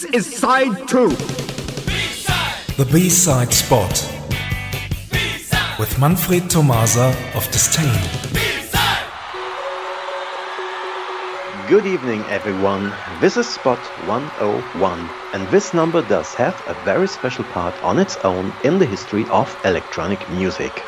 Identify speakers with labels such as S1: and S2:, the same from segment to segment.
S1: This is side two.
S2: The B-side spot with Manfred Tomasa of Disdain.
S3: Good evening, everyone. This is Spot 101, and this number does have a very special part on its own in the history of electronic music.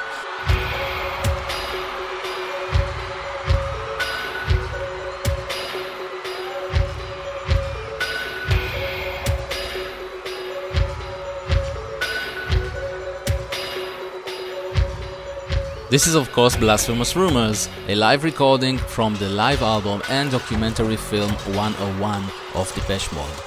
S4: This is, of course, Blasphemous Rumors, a live recording from the live album and documentary film 101 of Depeche Mode.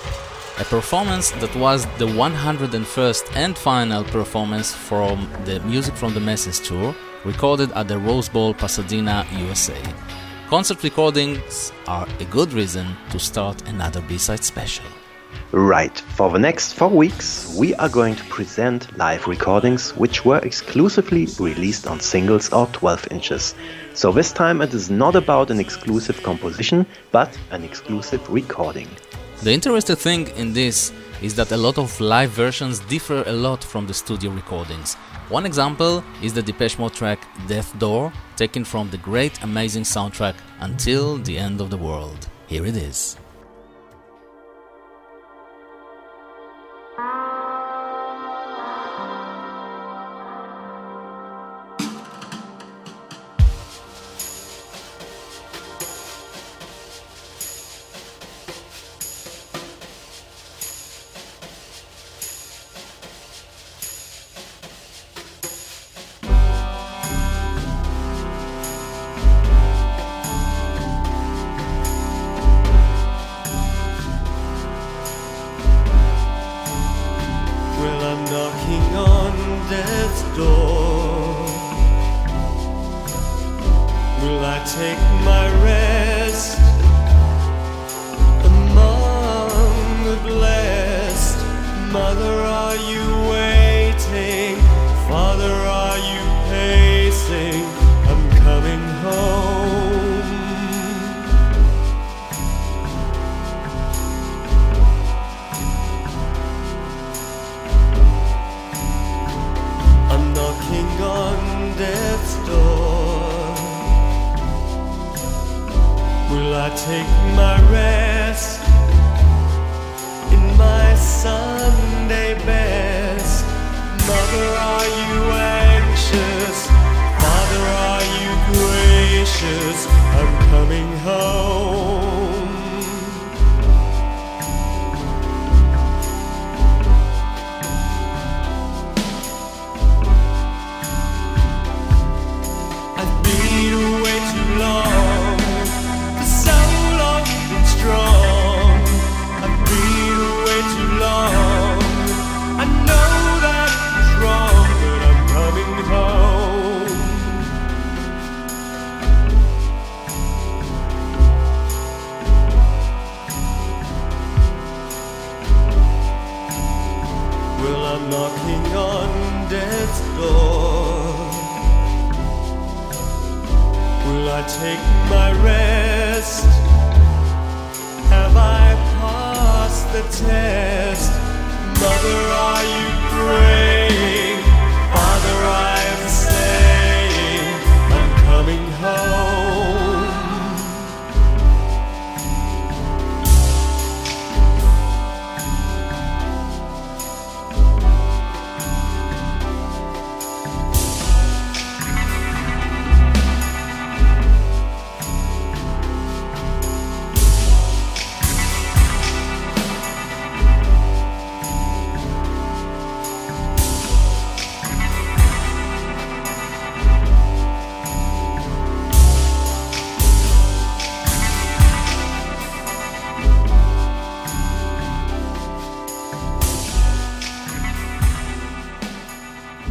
S4: A performance that was the 101st and final performance from the Music for the Masses tour, recorded at the Rose Bowl, Pasadena, USA. Concert recordings are a good reason to start another B-side special.
S3: Right, for the next four weeks, we are going to present live recordings which were exclusively released on singles or 12 inches. So this time it is not about an exclusive composition, but an exclusive recording.
S4: The interesting thing in this is that a lot of live versions differ a lot from the studio recordings. One example is the Depeche Mode track Death's Door, taken from the great amazing soundtrack Until the End of the World. Here it is.
S5: take my rest among the blessed. Mother, are you? I take my rest in my Sunday best. Mother, are you anxious? Father, are you gracious? I'm coming home. take my rest? Have I passed the test? Mother, are you brave?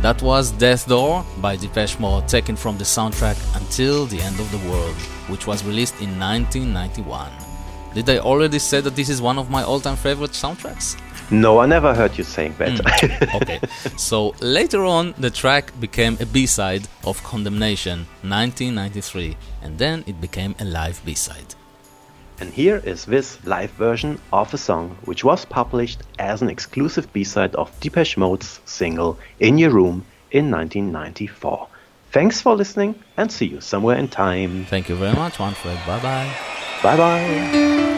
S4: That was Death's Door by Depeche Mode, taken from the soundtrack Until the End of the World, which was released in 1991. Did I already say that this is one of my all time favorite soundtracks?
S3: No, I never heard you saying that. Mm. okay,
S4: so later on, the track became a B side of Condemnation 1993, and then it became a live B side.
S3: And here is this live version of a song which was published as an exclusive B-side of Depeche Mode's single In Your Room in 1994. Thanks for listening and see you somewhere in time.
S4: Thank you very much, Manfred. Bye bye.
S3: Bye bye.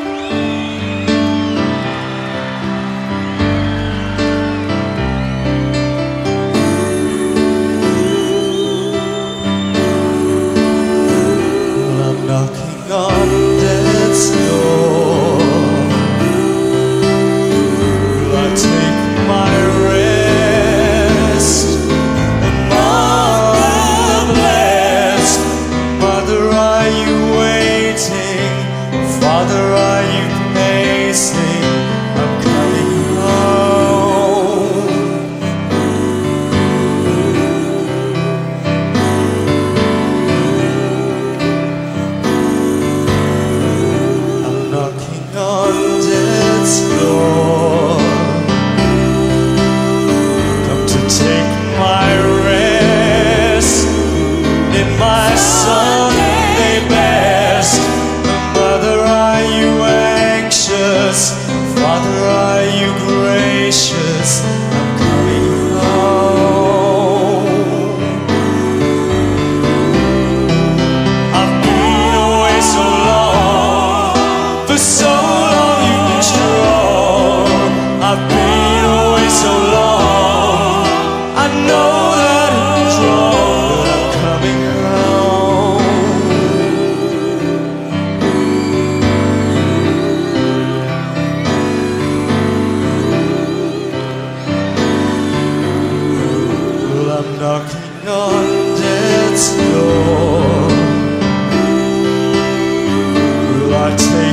S5: Thank you.